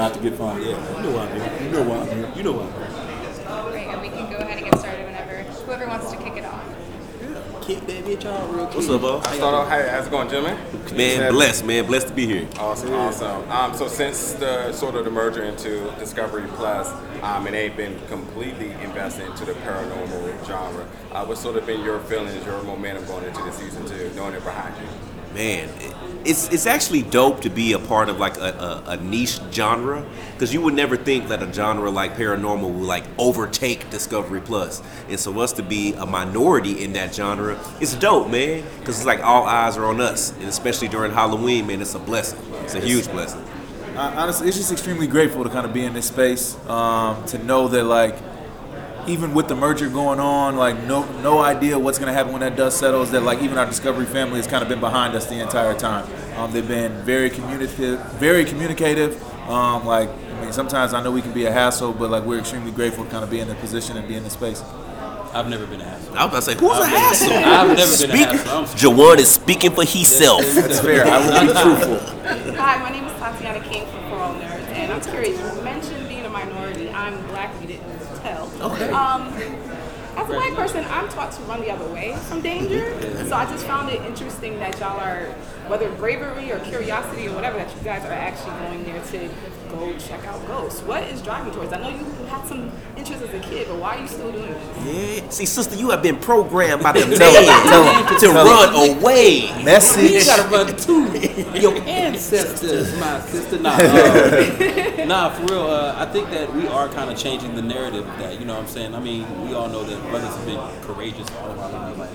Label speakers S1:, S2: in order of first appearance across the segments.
S1: Not to get fun. Yeah, you know why I'm here. You know why I'm here. You know why I'm here.
S2: Great, and we can go ahead and get started whenever. Whoever wants to kick it off.
S1: Kick that bitch out real quick.
S3: What's up, boss?
S4: Start off, hey, how's it going, gentlemen?
S3: Man, blessed, man. Blessed to be here.
S4: Awesome, awesome. Um, so since the sort of the merger into Discovery Plus, um, and they've been completely invested into the paranormal genre, uh, what's sort of been your feelings, your momentum going into the season two, knowing it behind you?
S3: Man, it's it's actually dope to be a part of like a, a, a niche genre because you would never think that a genre like paranormal would like overtake Discovery Plus, and so us to be a minority in that genre, it's dope, man. Because it's like all eyes are on us, and especially during Halloween, man, it's a blessing. It's a huge blessing.
S1: Uh, honestly, it's just extremely grateful to kind of be in this space. Um, to know that like even with the merger going on, like no no idea what's gonna happen when that dust settles. That like even our Discovery family has kind of been behind us the entire time. Um, they've been very communicative, very communicative. Um, like I mean, sometimes I know we can be a hassle, but like we're extremely grateful to kind of be in the position and be in the space.
S5: I've never been a hassle.
S3: I was about to say, who's a hassle?
S5: I've never been a hassle. I'm-
S3: Juwan is speaking for himself.
S1: That's fair. I will be truthful.
S6: Hi, my name is Tatiana King from Coral Nerds, and I'm curious. You mentioned being a minority. I'm black. You didn't tell.
S3: Okay.
S6: Um, as a white person, I'm taught to run the other way from danger. So I just found it interesting that y'all are, whether bravery or curiosity or whatever, that you guys are actually going there to go check out Ghost? What is driving towards? I know you had some interest as a kid, but why are you still doing this?
S3: Yeah. See, sister, you have been programmed by the man
S1: Tell him, tell him,
S3: to
S1: him.
S3: run away.
S5: You
S1: Message.
S5: gotta run to your ancestors, my sister. Nah, uh, nah, for real. Uh, I think that we are kind of changing the narrative of that. You know what I'm saying? I mean, we all know that brothers have been courageous all of our lives. Like,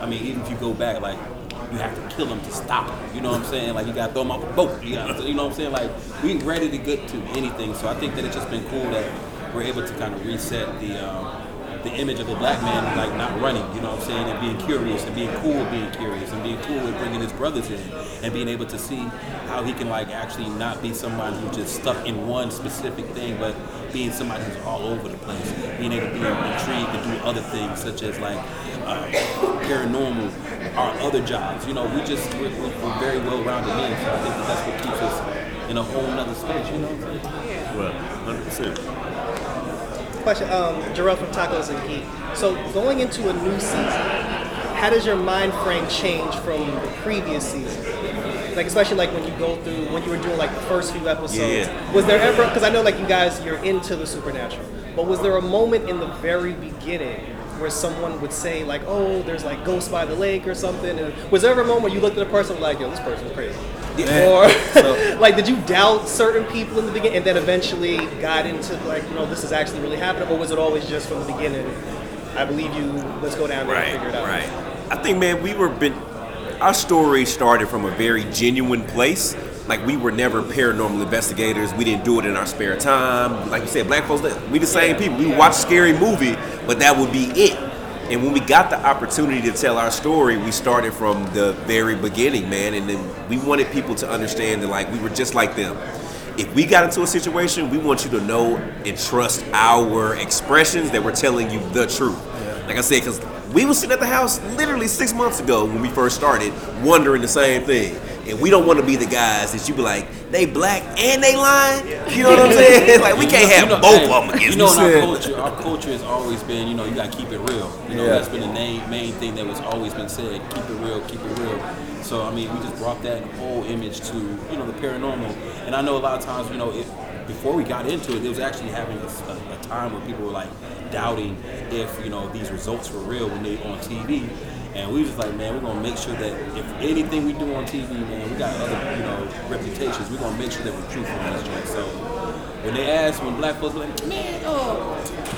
S5: I mean, even if you go back, like, you have to kill him to stop him. You know what I'm saying? Like, you gotta throw him off a boat. You, gotta, you know what I'm saying? Like, we ready to get to anything. So I think that it's just been cool that we're able to kind of reset the. Um, the image of a black man like not running, you know what I'm saying, and being curious and being cool being curious and being cool with bringing his brothers in and being able to see how he can like actually not be somebody who's just stuck in one specific thing, but being somebody who's all over the place, being able to be intrigued to do other things such as like uh, paranormal, our other jobs. You know, we just we're, we're, we're very well-rounded men, so I think that that's what keeps us in a whole nother space. You know what I'm saying?
S3: Well, hundred percent.
S7: Question, um, Jarrell from Tacos and Geek. So going into a new season, how does your mind frame change from the previous season? Like especially like when you go through when you were doing like the first few episodes.
S3: Yeah.
S7: Was there ever because I know like you guys you're into the supernatural, but was there a moment in the very beginning where someone would say like, oh, there's like ghosts by the lake or something? And was there ever a moment where you looked at a person like, yo, this person's crazy? Or like, did you doubt certain people in the beginning, and then eventually got into like, you know, this is actually really happening, or was it always just from the beginning? I believe you. Let's go down there and
S3: Right,
S7: figure it out.
S3: right. I think, man, we were been. Our story started from a very genuine place. Like we were never paranormal investigators. We didn't do it in our spare time. Like you said, black folks, we the same people. We watch scary movie, but that would be it. And when we got the opportunity to tell our story, we started from the very beginning, man. And then we wanted people to understand that, like, we were just like them. If we got into a situation, we want you to know and trust our expressions that we're telling you the truth. Like I said, because we were sitting at the house literally six months ago when we first started, wondering the same thing. And we don't want to be the guys that you be like, they black and they lying. You know what I'm saying? Like we can't have
S5: You know-
S3: both
S5: hey,
S3: of them against
S5: You know, in our culture, our culture has always been, you know, you got to keep it real. You know,
S1: Yeah.
S5: that's been the main main thing that was always been said. Keep it real, keep it real. So I mean, we just brought that whole image to you know the paranormal. And I know a lot of times, you know, it, before we got into it, it was actually having a time where people were like doubting if you know these results were real when they on TV. And we was like, man, we're gonna make sure that if anything we do on TV, man, we got other, you know, reputations. We're gonna make sure that we're truthful on this joint. So when they ask, when black folks be like, man, uh,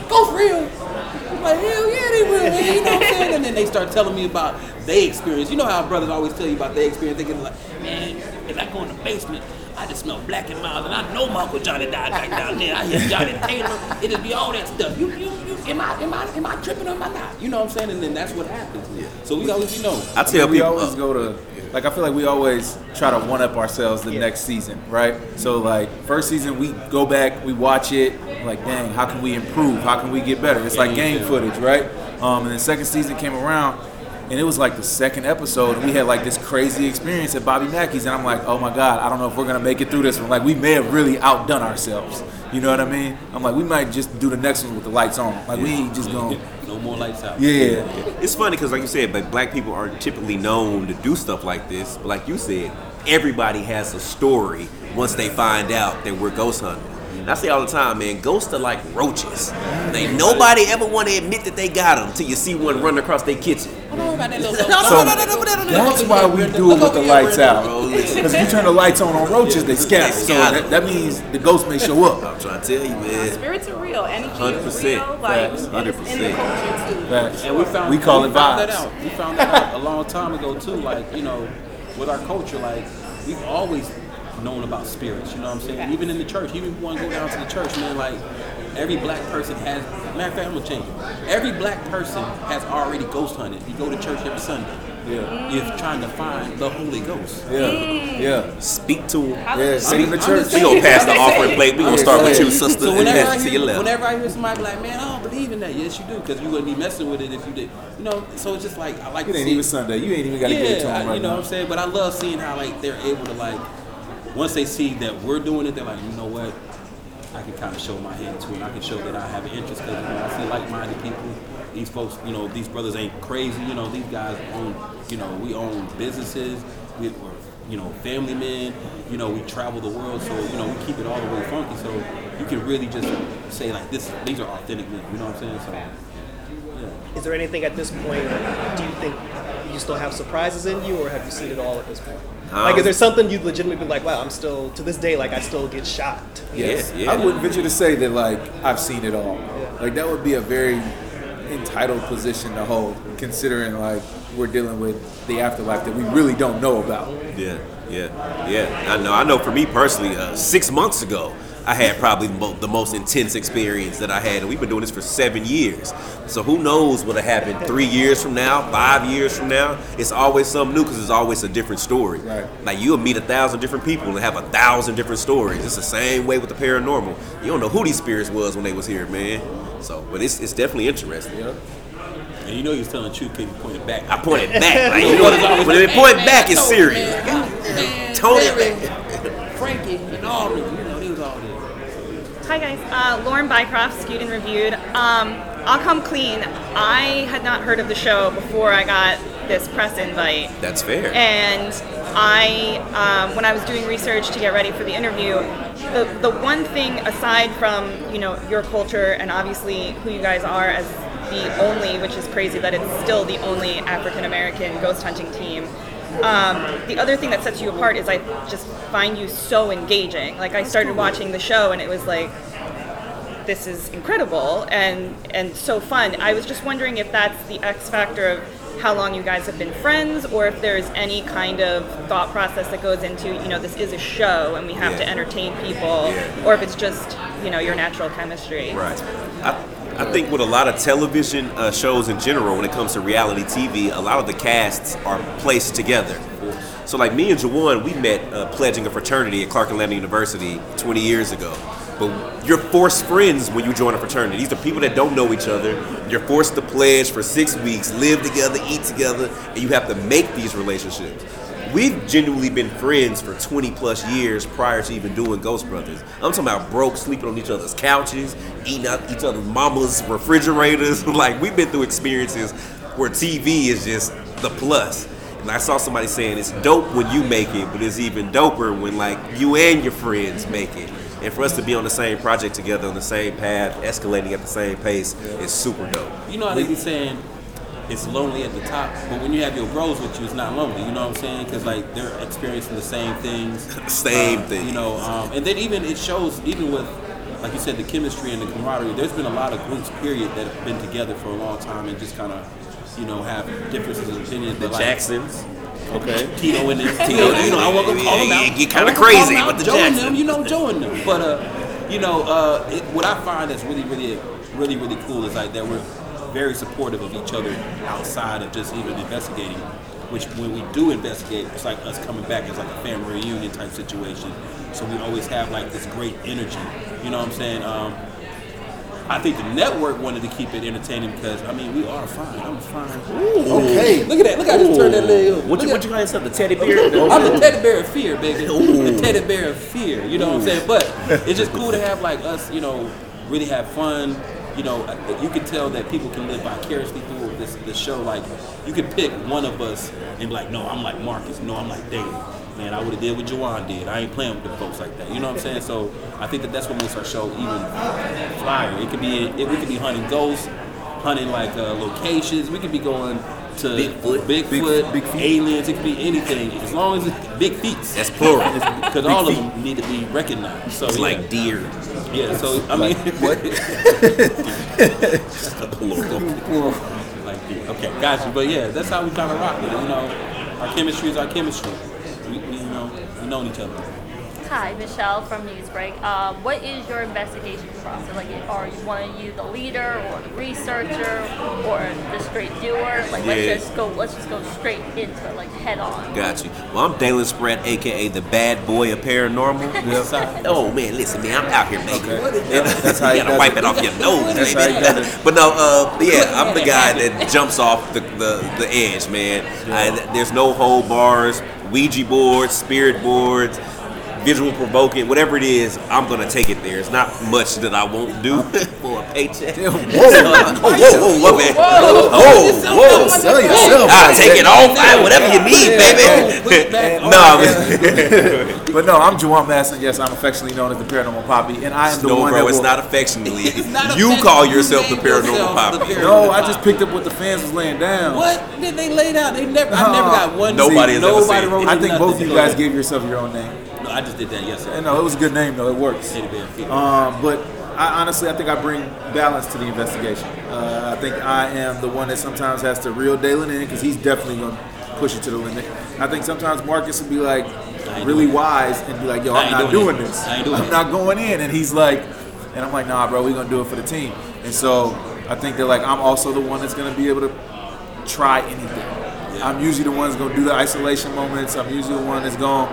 S5: for real. I'm like, hell yeah, they real, man. You know what I'm saying? And then they start telling me about their experience. You know how brothers always tell you about their experience. They get like, man, if I go in the basement, I just smell black and mild, and I know my Uncle Johnny died back down there. I hear Johnny Taylor. It just be all that stuff. You, you, you, am I, am I, am I tripping or am I not? You know what I'm saying? And then that's what happens. So we always, you know.
S3: I tell
S1: we
S3: people,
S1: always
S3: uh,
S1: go to like I feel like we always try to one up ourselves the
S7: Yeah.
S1: next season, right? So like first season we go back, we watch it, like dang, how can we improve? How can we get better? It's like
S5: Game
S1: game footage, right? Um, and then second season came around, And it was like the second episode, and we had like this crazy experience at Bobby Mackey's, and I'm like, oh my god, I don't know if we're gonna make it through this one. Like we may have really outdone ourselves. You know what I mean? I'm like, we might just do the next one with the lights on. Like we ain't just gonna.
S5: No more lights out.
S1: Yeah.
S3: It's funny because, like you said, like black people aren't typically known to do stuff like this. But like you said, everybody has a story once they find out that we're ghost hunting. And I say all the time, man, ghosts are like roaches. Ain't nobody ever want to admit that they got them until you see one running across their kitchen.
S1: So that's why we do it with the lights out. Because if you turn the lights on on roaches, they scatter. So that, that means the ghost may show up.
S3: I'm trying to tell you, man.
S6: Spirits are real. Energy
S3: 100%.
S6: is real. Like,
S1: Facts.
S6: and it's in the
S3: 100%.
S6: culture too.
S1: Facts.
S5: And we found
S1: we call
S5: we
S1: it
S5: found that
S1: vibes.
S5: out. We found that out a long time ago too. Like you know, with our culture, like we've always known about spirits. You know what I'm saying? Even in the church, even if you want to go down to the church, man, like every black person has. Matter of fact, I'm gonna change it. Every black person has already ghost hunted. You go to church every Sunday.
S1: Yeah.
S5: You're trying to find the Holy Ghost.
S1: Yeah. Yeah.
S3: Speak to him.
S1: Yeah. Sit in the church.
S5: just
S3: We gonna pass the offering plate. We gonna start with you, sister,
S5: So
S3: and
S5: whenever I,
S3: pass to
S5: hear,
S3: your left.
S5: whenever I hear somebody like, man, I don't believe in that. Yes, you do, because you wouldn't be messing with it if you did. You know, so it's just like I like
S1: It
S5: to
S1: ain't
S5: see.
S1: even Sunday. You ain't even got to
S5: yeah,
S1: give it to
S5: I-
S1: them right
S5: you know
S1: now.
S5: what I'm saying. But I love seeing how like they're able to like once they see that we're doing it, they're like, you know what, I can kind of show my hand to it. I can show that I have an interest because you know I see like-minded people. These folks, you know, these brothers ain't crazy. You know, these guys own, you know, we own businesses. We, we're, you know, family men. You know, we travel the world, so you know we keep it all the way funky. So you can really just say like this. These are authentic men. You know what I'm saying? So. Yeah.
S7: Is there anything at this point? Do you think you still have surprises in you, or have you seen it all at this point? Like, is there something you'd legitimately be like, wow, I'm still to this day, like I still get shocked.
S1: Yes.
S3: Yeah, yeah.
S1: I wouldn't venture to say that like I've seen it all. Like that would be a very entitled position to hold, considering like we're dealing with the afterlife that we really don't know about.
S3: Yeah, yeah, yeah. I know. I know. For me personally, uh, six months ago, I had probably the most intense experience that I had, and we've been doing this for seven years. So who knows what'll happen three years from now, five years from now? It's always something new because it's always a different story.
S1: Right.
S3: Like you'll meet a thousand different people and have a thousand different stories. It's the same way with the paranormal. You don't know who these spirits was when they was here, man. So, but it's it's definitely interesting.
S5: And you know he was telling the truth because he pointed back.
S3: I pointed back, like you know, when they point back, it's serious. Tony back.
S5: Frankie and Aubrey, you know, they was all there.
S8: Hi guys, uh, Lauren Bycroft, Skewed and Reviewed. Um, I'll come clean. I had not heard of the show before I got this press invite,
S3: That's fair.
S8: and I, um, when I was doing research to get ready for the interview, the the one thing aside from you know your culture and obviously who you guys are as the only, which is crazy that it's still the only African American ghost hunting team. Um, the other thing that sets you apart is I just find you so engaging. Like I started watching the show and it was like, this is incredible and and so fun. I was just wondering if that's the X factor of how long you guys have been friends, or if there's any kind of thought process that goes into you know this is a show and we have to entertain people,
S3: Yeah.
S8: or if it's just you know your natural chemistry.
S3: Right. I, I think with a lot of television uh, shows in general, when it comes to reality TV, a lot of the casts are placed together. So, like me and Juwan, we met uh, pledging a fraternity at Clark Atlanta University 20 years ago. But you're forced friends when you join a fraternity. These are people that don't know each other. You're forced to pledge for six weeks, live together, eat together, and you have to make these relationships. We've genuinely been friends for 20 plus years prior to even doing Ghost Brothers. I'm talking about broke, sleeping on each other's couches, eating out each other's mama's refrigerators. like, we've been through experiences where TV is just the plus. And I saw somebody saying it's dope when you make it, but it's even doper when, like, you and your friends make it. And for us to be on the same project together, on the same path, escalating at the same pace, is super dope.
S5: You know how they be saying it's lonely at the top, but when you have your bros with you, it's not lonely. You know what I'm saying? Because like they're experiencing the same things.
S3: Same
S5: Uh,
S3: thing.
S5: You know, um, and then even it shows even with like you said the chemistry and the camaraderie. There's been a lot of groups period that have been together for a long time and just kind of you know have differences of opinions.
S3: The
S5: like,
S3: Jacksons.
S1: Okay.
S5: Tito and. Tito, you know, I won't go call them out.
S3: Get
S5: won't go
S3: crazy
S5: call them out.
S3: with the
S5: Joe and
S3: Jacksons.
S5: them, you know, Joe and them. But uh, you know, uh, it, what I find that's really, really, really, really cool is like that we're very supportive of each other outside of just even investigating. Which, when we do investigate, it's like us coming back as like a family reunion type situation. So we always have like this great energy. You know what I'm saying? Um, I think the network wanted to keep it entertaining because I mean we are fine. I'm fine.
S1: Okay.
S5: Look at that! Look how I just turned that leg. up.
S3: What you,
S5: Look
S3: what you guys have the teddy bear?
S5: I'm the teddy bear of fear, baby. The teddy bear of fear. You know what I'm saying? But it's just cool to have like us, you know, really have fun. You know, you can tell that people can live vicariously through this this show. Like, you can pick one of us and be like, no, I'm like Marcus. No, I'm like David. Man, I would have did what Juwan did. I ain't playing with the folks like that. You know what I'm saying? So I think that that's what makes our show even flyer. It could be it, we could be hunting ghosts, hunting like uh, locations. We could be going to
S3: Bigfoot.
S5: Bigfoot,
S1: Big- big
S5: aliens. It could be anything as long as it's big feet.
S3: That's plural.
S5: Because all of them need to be recognized. So
S3: It's
S5: yeah.
S3: like deer.
S5: yeah. So I mean,
S1: What?
S3: Just a Plural.
S5: like deer. Okay, gotcha. But yeah, that's how we kind of rock with it. You know, our chemistry is our chemistry. We, we you know we know each other.
S9: Hi, Michelle from Newsbreak. Uh, what is your investigation process? Like, are you one of you the leader or the researcher or the straight doer? Like,
S3: Yeah.
S9: let's just go. Let's just go straight into it, like head on.
S3: Got you. Well, I'm Dalen Spratt, aka the bad boy of paranormal. Oh man, listen, man, I'm out here, baby.
S1: That's how
S3: you
S1: he
S3: gotta wipe
S1: it.
S3: it off your nose,
S1: That's
S3: baby.
S1: how he does it.
S3: But no, uh, yeah, I'm the guy that jumps off the, the, the edge, man. I, there's no hold bars, Ouija boards, spirit boards, visual provoking, whatever it is, I'm gonna take it there. It's not much that I won't do for a paycheck.
S1: Damn,
S3: oh, whoa, whoa, whoa, man. Oh, whoa.
S1: Sell yourself.
S3: Ah, take it all, fine, whatever you need, baby. no.
S1: But no, I'm Juwan Masson. Yes, I'm affectionately known as the Paranormal Poppy, and I am the
S3: No,
S1: one
S3: bro,
S1: that
S3: it's not affectionately.
S5: not
S3: you call yourself the paranormal poppy.
S1: no, I just picked up what the fans was laying down.
S5: What did they lay down? They never. I never got one.
S3: Nobody has ever
S5: nobody wrote
S1: I think both of you guys gave yourself your own name.
S5: No, I just did that yesterday.
S1: And no, it was a good name though. It works.
S5: Teddy bear feet.
S1: Um, but I honestly, I think I bring balance to the investigation. Uh, I think I am the one that sometimes has to reel Dalen in because he's definitely going to push it to the limit. I think sometimes Marcus will be like really wise and be like, "Yo, I'm not
S5: doing
S1: doing this.
S5: I ain't doing
S1: I'm
S5: it."
S1: not going in." And he's like, and I'm like, "Nah, bro, we're gonna do it for the team." And so I think that like I'm also the one that's gonna be able to try anything. I'm usually the one that's gonna do the isolation moments. I'm usually the one that's gonna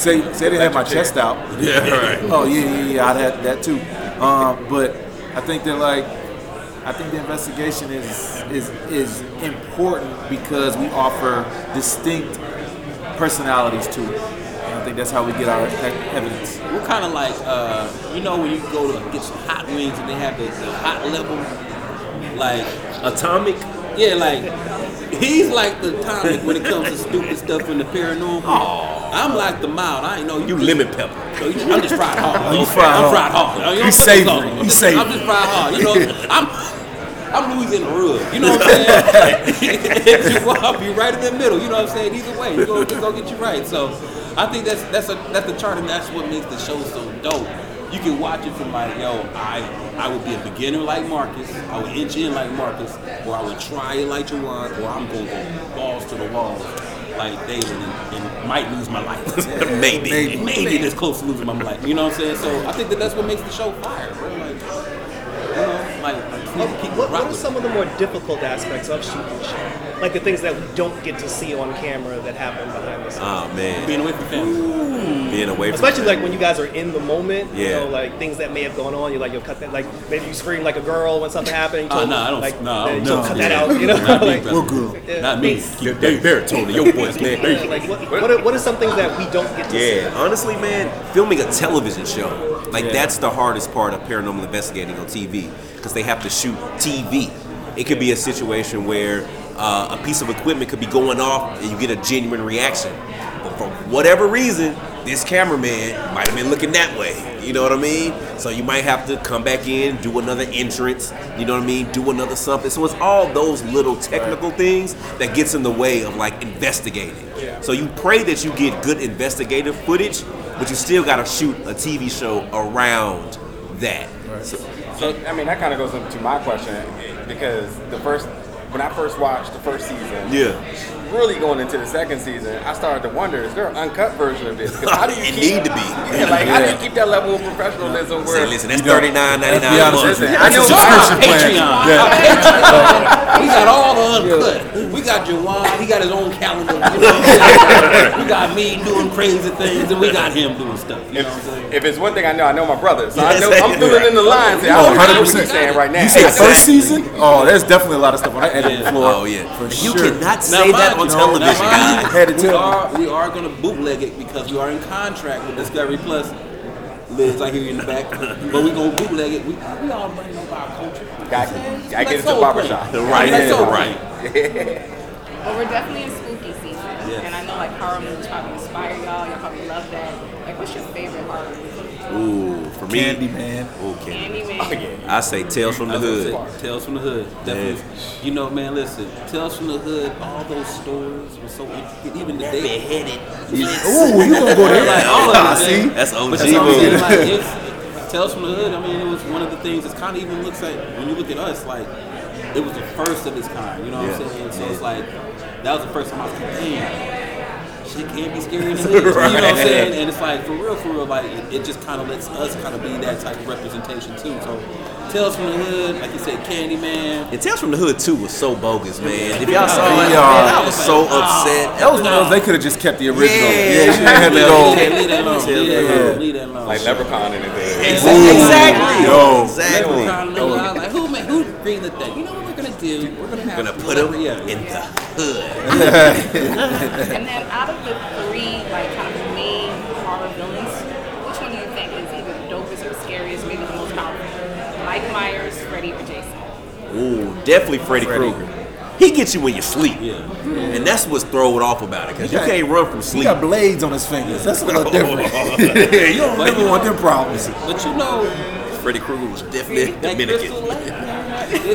S1: say say they had my chest out.
S3: Yeah, right.
S1: Oh yeah, yeah, yeah. I'd have that too. Um, but I think that like I think the investigation is is is important because we offer distinct personalities to it. And I think that's how we get our e- evidence.
S5: We're kind of like, uh, you know, when you go to get some hot wings and they have the, the hot level, like,
S3: Atomic.
S5: yeah, like he's like the atomic when it comes to stupid stuff in the paranormal. I'm like the mild. I ain't know
S3: You lemon pepper.
S5: So you- I'm just fried hard.
S1: You
S5: Okay,
S1: fried
S5: I'm
S1: hard.
S5: fried hard. You know,
S1: He's savory.
S5: I'm
S1: He's
S5: just,
S1: savory.
S5: I'm just fried hard. You know, I'm I'm Louisiana rub. You know what I'm saying? I'll be right in the middle. You know what I'm saying? Either way, you're going to get you right. So I think that's that's a that's the chart, and that's what makes the show so dope. You can watch it from like, yo, I I would be a beginner like Marcus, I would inch in like Marcus, or I would try it like Juwan, or I'm gonna go balls to the wall like David and, and might lose my life.
S3: Maybe.
S1: Maybe.
S5: maybe this close to losing my life. You know what I'm saying? So I think that that's what makes the show fire, bro. Like, you know, like keep, keep
S7: What, what are some of the more difficult aspects of shooting the show? Like the things that we don't get to see on camera that happen behind the scenes.
S3: Oh man,
S5: being away from family.
S3: being away from
S7: Especially like when you guys are in the moment, you
S3: Yeah.
S7: know, like things that may have gone on, you're like, you'll cut that, like maybe you scream like a girl when something happened. Uh, you
S5: Oh,
S7: told,
S5: no, I don't-
S7: like,
S5: no, I don't
S7: you
S5: know.
S7: cut that out, you know?
S5: Not me,
S7: like,
S5: brother.
S1: good.
S7: yeah,
S5: Not me.
S3: Keep that baritone in your voice, man.
S7: yeah, like what, what, are, what are some things that we don't get to see?
S3: Yeah, honestly, man, filming a television show, like
S5: Yeah.
S3: that's the hardest part of paranormal investigating on TV because they have to shoot TV. It could be a situation where uh, a piece of equipment could be going off and you get a genuine reaction. But for whatever reason, this cameraman might have been looking that way. You know what I mean? So you might have to come back in, do another entrance. You know what I mean? Do another something. So it's all those little technical things that gets in the way of like investigating. So you pray that you get good investigative footage, but you still got to shoot a TV show around that. So,
S4: So I mean, that kind of goes into my question because the first, when I first watched the first season,
S3: yeah.
S4: Really going into the second season, I started to wonder: is there an uncut version of this? 'Cause how do you
S3: It
S4: keep,
S3: need to be.
S4: Yeah, like how do you keep that level of professionalism?
S3: Say,
S4: Where
S3: listen, that's
S1: You know,
S3: thirty nine ninety
S1: let's be
S3: nine a month.
S1: with you.
S4: Listen, I know
S1: Subscription
S5: Our
S1: plan.
S5: Patreon.
S1: Yeah.
S5: Our We got all the uncut. We got Juwan. He got his own calendar. You know what I'm saying? we got me doing crazy things, and we got him doing stuff. You know what I'm saying?
S4: If, if it's one thing I know, I know my brother. So I know I'm filling in the lines. I
S1: Oh,
S4: don't know what
S1: 100%.
S4: you're saying right now.
S1: You say
S4: I
S1: first season? Oh, there's definitely a lot of stuff on that editing
S5: Yeah.
S1: floor.
S3: Oh yeah,
S1: for sure.
S3: you cannot say that on
S5: mind you,
S3: television, guys.
S1: Had to
S5: we
S1: tell
S5: are we are going to bootleg it because we are in contract with Discovery Plus. Liz, I hear you in the back, but we gonna bootleg it. We, we all bring up our culture.
S4: Got-
S5: It's like
S4: get into
S5: soul
S4: barbershop.
S5: plane.
S3: Right,
S5: Like
S3: yeah, right.
S5: plane.
S6: But we're definitely in spooky season.
S5: Yes.
S6: And I know like horror movies probably inspire y'all. Y'all probably love that. Like what's your favorite horror movie?
S3: Ooh, for me,
S1: Candyman.
S3: Ooh, Candy.
S6: Candyman.
S3: Oh, I say Tales from the Hood.
S5: Tales from the Hood. Definitely. You know, man, listen. Tales from the Hood, all those stories were so intricate. Even the day.
S3: Beheaded.
S1: Ooh, you gonna go there?
S5: Like, all of it,
S1: ah,
S5: See?
S3: That's OG
S5: But you know what I'm saying?
S3: movie.
S5: Like, Tales from the Hood, I mean, it was one of the things that kind of even looks like, when you look at us, like, it was the first of its kind. You know what
S3: Yeah.
S5: I'm saying? So it's like, that was the first time I was like, damn. Shit can be scary in the hood. You know what I'm saying? And it's like, for real, for real, like, it, it just kind of lets us kind of be that type of representation, too. So, Tales from the Hood, like you said, Candyman.
S3: And Tales from the Hood 2 was so bogus, man. If y'all saw it,
S1: Yeah.
S3: man, I was so upset.
S1: That was one of they could have just kept the original.
S3: Yeah.
S1: Yeah, you didn't to
S5: Leave
S1: go.
S5: that- leave that alone. Leave that alone. Leave that alone.
S4: Like Leprechaun in the day.
S3: Exactly.
S1: Yo.
S3: Exactly.
S5: Leprechaun, no, I was like, who, ma- who greenlit that? You know what we're gonna do? We're gonna have
S3: Gonna put him in the hood.
S6: And then out of the three like kind of main horror villains, which one do you think is either the dopest or scariest, maybe the most powerful? Mike Myers, Freddy, or Jason?
S3: Ooh, definitely Freddy
S1: Freddy.
S3: Krueger. He gets you when you sleep.
S5: Yeah. Mm-hmm.
S3: And that's what's throwing off about it, because you
S1: got-
S3: can't run from sleep.
S1: He
S3: sleep.
S1: got blades on his fingers. That's a little different. Oh. you don't
S5: But
S1: never want
S5: know-
S1: them problems.
S5: But you know,
S3: Freddy Krueger was definitely
S5: that
S3: Dominican.
S5: Lake,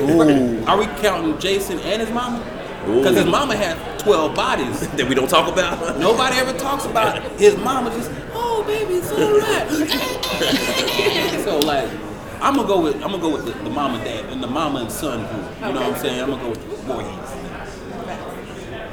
S5: man, are we counting Jason and his mama? Because his mama had 12 bodies.
S3: That we don't talk about.
S5: Nobody ever talks about it. his mama just, oh baby, it's all right. so like, I'm gonna go with I'm gonna go with the, the mama dad and the mama and son group. You know what I'm saying? I'm gonna go with the Voorhees.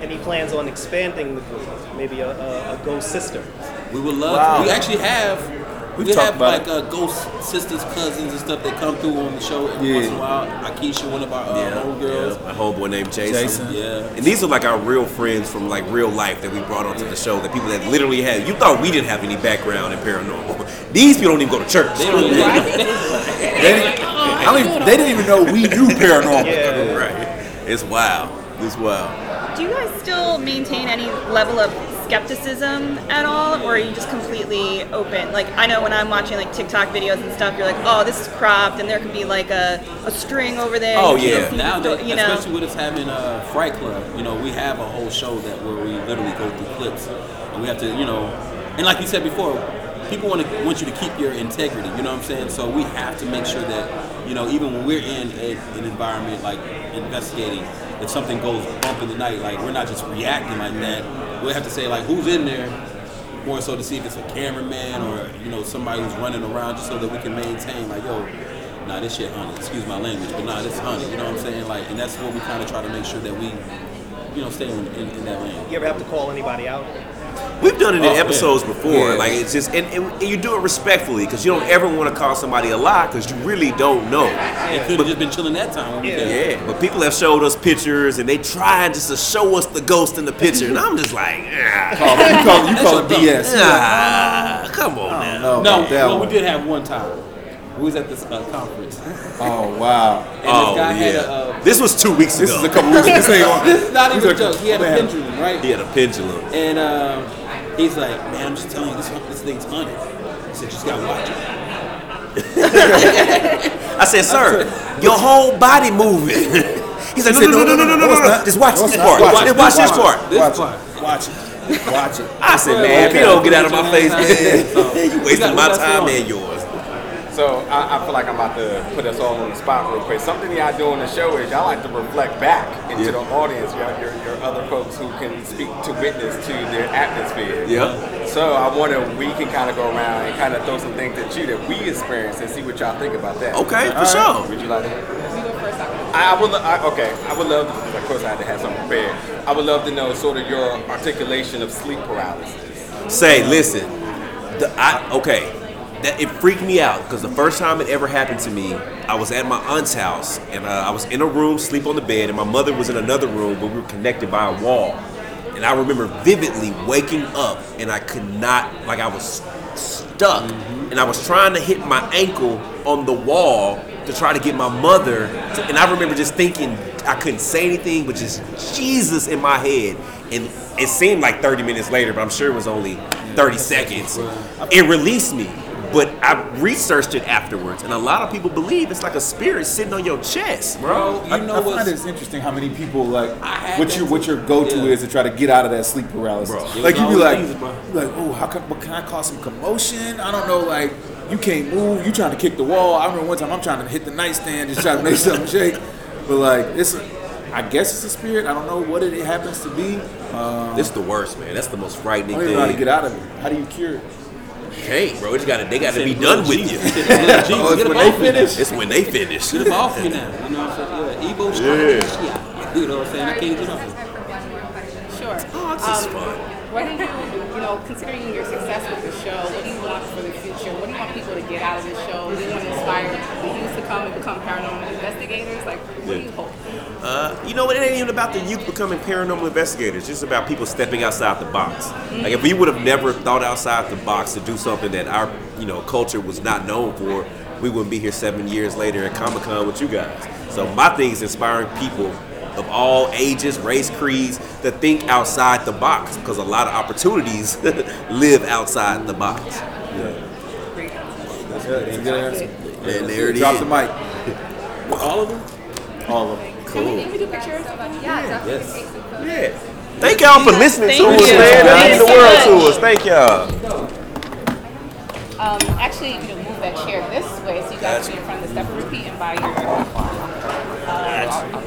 S7: And he plans on expanding the group, maybe a, a, a ghost sister.
S5: We would love.
S1: Wow.
S5: We actually have.
S1: We've
S5: we have
S1: about
S5: like uh, ghost sisters, cousins, and stuff that come through on the show every
S1: Yeah.
S5: once in a while. Akeisha, one of our uh, homegirls.
S3: yeah, my homeboy named Jason.
S1: Jason.
S5: Yeah.
S3: And these are like our real friends from like real life that we brought onto the show. That people that literally had. You thought we didn't have any background in paranormal. These people don't even go to church.
S5: They don't even,
S1: They didn't, I don't even, they didn't even know we knew paranormal.
S7: Yeah.
S3: right. It's wild. It's wild.
S8: Do you guys still maintain any level of skepticism at all, or are you just completely open? Like, I know when I'm watching like TikTok videos and stuff, you're like, oh, this is cropped, and there could be like a, a string over there.
S3: Oh, yeah.
S8: see
S5: now that,
S8: you know.
S5: especially with us having a Fright Club, you know, we have a whole show that where we literally go through clips, and we have to, you know, and like you said before, people want to want you to keep your integrity. You know what I'm saying? So we have to make sure that, you know, even when we're in a, an environment like investigating, if something goes bump in the night, like we're not just reacting like that. We have to say like who's in there, more so to see if it's a cameraman or you know somebody who's running around, just so that we can maintain like yo. Nah, this shit honey. Excuse my language, but nah, this honey. You know what I'm saying? Like, and that's what we kind of try to make sure that we, you know, stay in, in, in that lane.
S7: You ever have to call anybody out?
S3: We've done it in
S5: Oh, yeah.
S3: episodes before.
S5: Yeah.
S3: Like it's just, and, and you do it respectfully because you don't ever want to call somebody a lie because you really don't know.
S5: It could have just been chilling that time.
S7: Yeah.
S3: Yeah, but people have showed us pictures and they trying just to show us the ghost in the picture, and I'm just like, ah,
S1: Call- You call, you call it BS.
S3: ah, come on now.
S1: No,
S5: No,
S1: about
S5: well, we did have one time. We was at this uh, conference,
S1: Oh wow.
S3: Oh
S5: this guy had
S3: yeah,
S5: a. Uh,
S3: this was two weeks ago.
S1: This is a couple weeks. This ain't on.
S5: this is not even a
S1: These are-
S5: joke. He had a pendulum, right?
S3: he had a pendulum.
S5: And um, he's like, "Man, I'm just telling you, this this thing's haunted." He said, "Just gotta watch it."
S3: I said, sir, your whole body moving. He's like, no, no, no, no, no, no, no, no, Just watch this part. watch this part.
S5: This
S1: Watch
S5: part.
S1: it. Watch it. Watch it.
S3: I said, man, if you don't get out of my face, man, you
S5: We
S3: wasting my time and yours.
S4: So I, I feel like I'm about to put us all on the spot real quick. Something y'all do on the show is y'all like to reflect back into
S3: Yeah.
S4: the audience, your, your, your other folks who can speak to witness to their atmosphere.
S3: Yeah.
S4: So I wonder if we can kind of go around and kind of throw some things at you that we experience and see what y'all think about that.
S3: Okay, for sure.
S4: Would you like to?
S6: You go first. I go
S4: I, I would. I, okay, I would love. To, of course, I had to have something prepared. I would love to know sort of your articulation of sleep paralysis.
S3: Say, listen, the, I, okay, that it freaked me out because the first time it ever happened to me, I was at my aunt's house and uh, I was in a room, sleep on the bed, and my mother was in another room, but we were connected by a wall. And I remember vividly waking up and I could not, like I was stuck, and I was trying to hit my ankle on the wall to try to get my mother. To, and I remember just thinking I couldn't say anything, but just Jesus in my head. And it seemed like 30 minutes later, but I'm sure it was only 30 seconds. It released me. But I researched it afterwards, and a lot of people believe it's like a spirit sitting on your chest, bro.
S5: Bro, you
S1: I,
S5: know
S1: I find it's interesting how many people like what your what your go to
S5: Yeah.
S1: is to try to get out of that sleep paralysis.
S3: Bro,
S1: like
S5: was
S1: you be like,
S5: Jesus,
S1: like, oh, how can what can I cause some commotion? I don't know, like you can't move, you trying to kick the wall. I remember one time I'm trying to hit the nightstand, just trying to make something shake. But like it's, a, I guess it's a spirit. I don't know what it happens to be. Um,
S3: This is the worst, man. That's the most frightening
S1: I don't even know how to
S3: thing.
S1: get out of it. How do you cure it?
S3: Hey, bro, it's gotta, they got to be done with you.
S1: Oh, it's when they
S5: off me now.
S1: finish?
S3: It's when they finish.
S5: Get him off me now. You know what I'm saying? Yeah, Ebo yeah. You know what I'm saying? I can't get off.
S2: Time for one more question.
S6: Sure.
S3: Oh, this is fun.
S6: What do you, you know, considering your success with the show, what do you want for the future? What do you want people to get out of this show? What Do you want to inspire the youth to come and become paranormal investigators? Like, what do you hope?
S3: Uh, you know what? It ain't even about the youth becoming paranormal investigators. It's just about people stepping outside the box. Like if we would have never thought outside the box to do something that our you know culture was not known for, we wouldn't be here seven years later at Comic Con with you guys. So my thing is inspiring people of all ages, race, creeds to think outside the box because a lot of opportunities live outside the box.
S6: Great.
S1: That's good. That's a good answer.
S3: And there it is.
S1: Drop the mic.
S5: All of them?
S1: All of them. Cool.
S6: Can we, can we do pictures?
S2: Yeah, definitely
S5: Yes.
S2: take.
S3: Yeah. Thank y'all for listening Thank to
S8: Thank
S3: us,
S8: you.
S3: man. That
S8: Thank
S3: means the
S8: you
S3: world
S8: so
S3: to us. Thank y'all.
S6: Um, actually, you know, move that chair this way so you guys can be in front of the step and repeat and by your. Uh,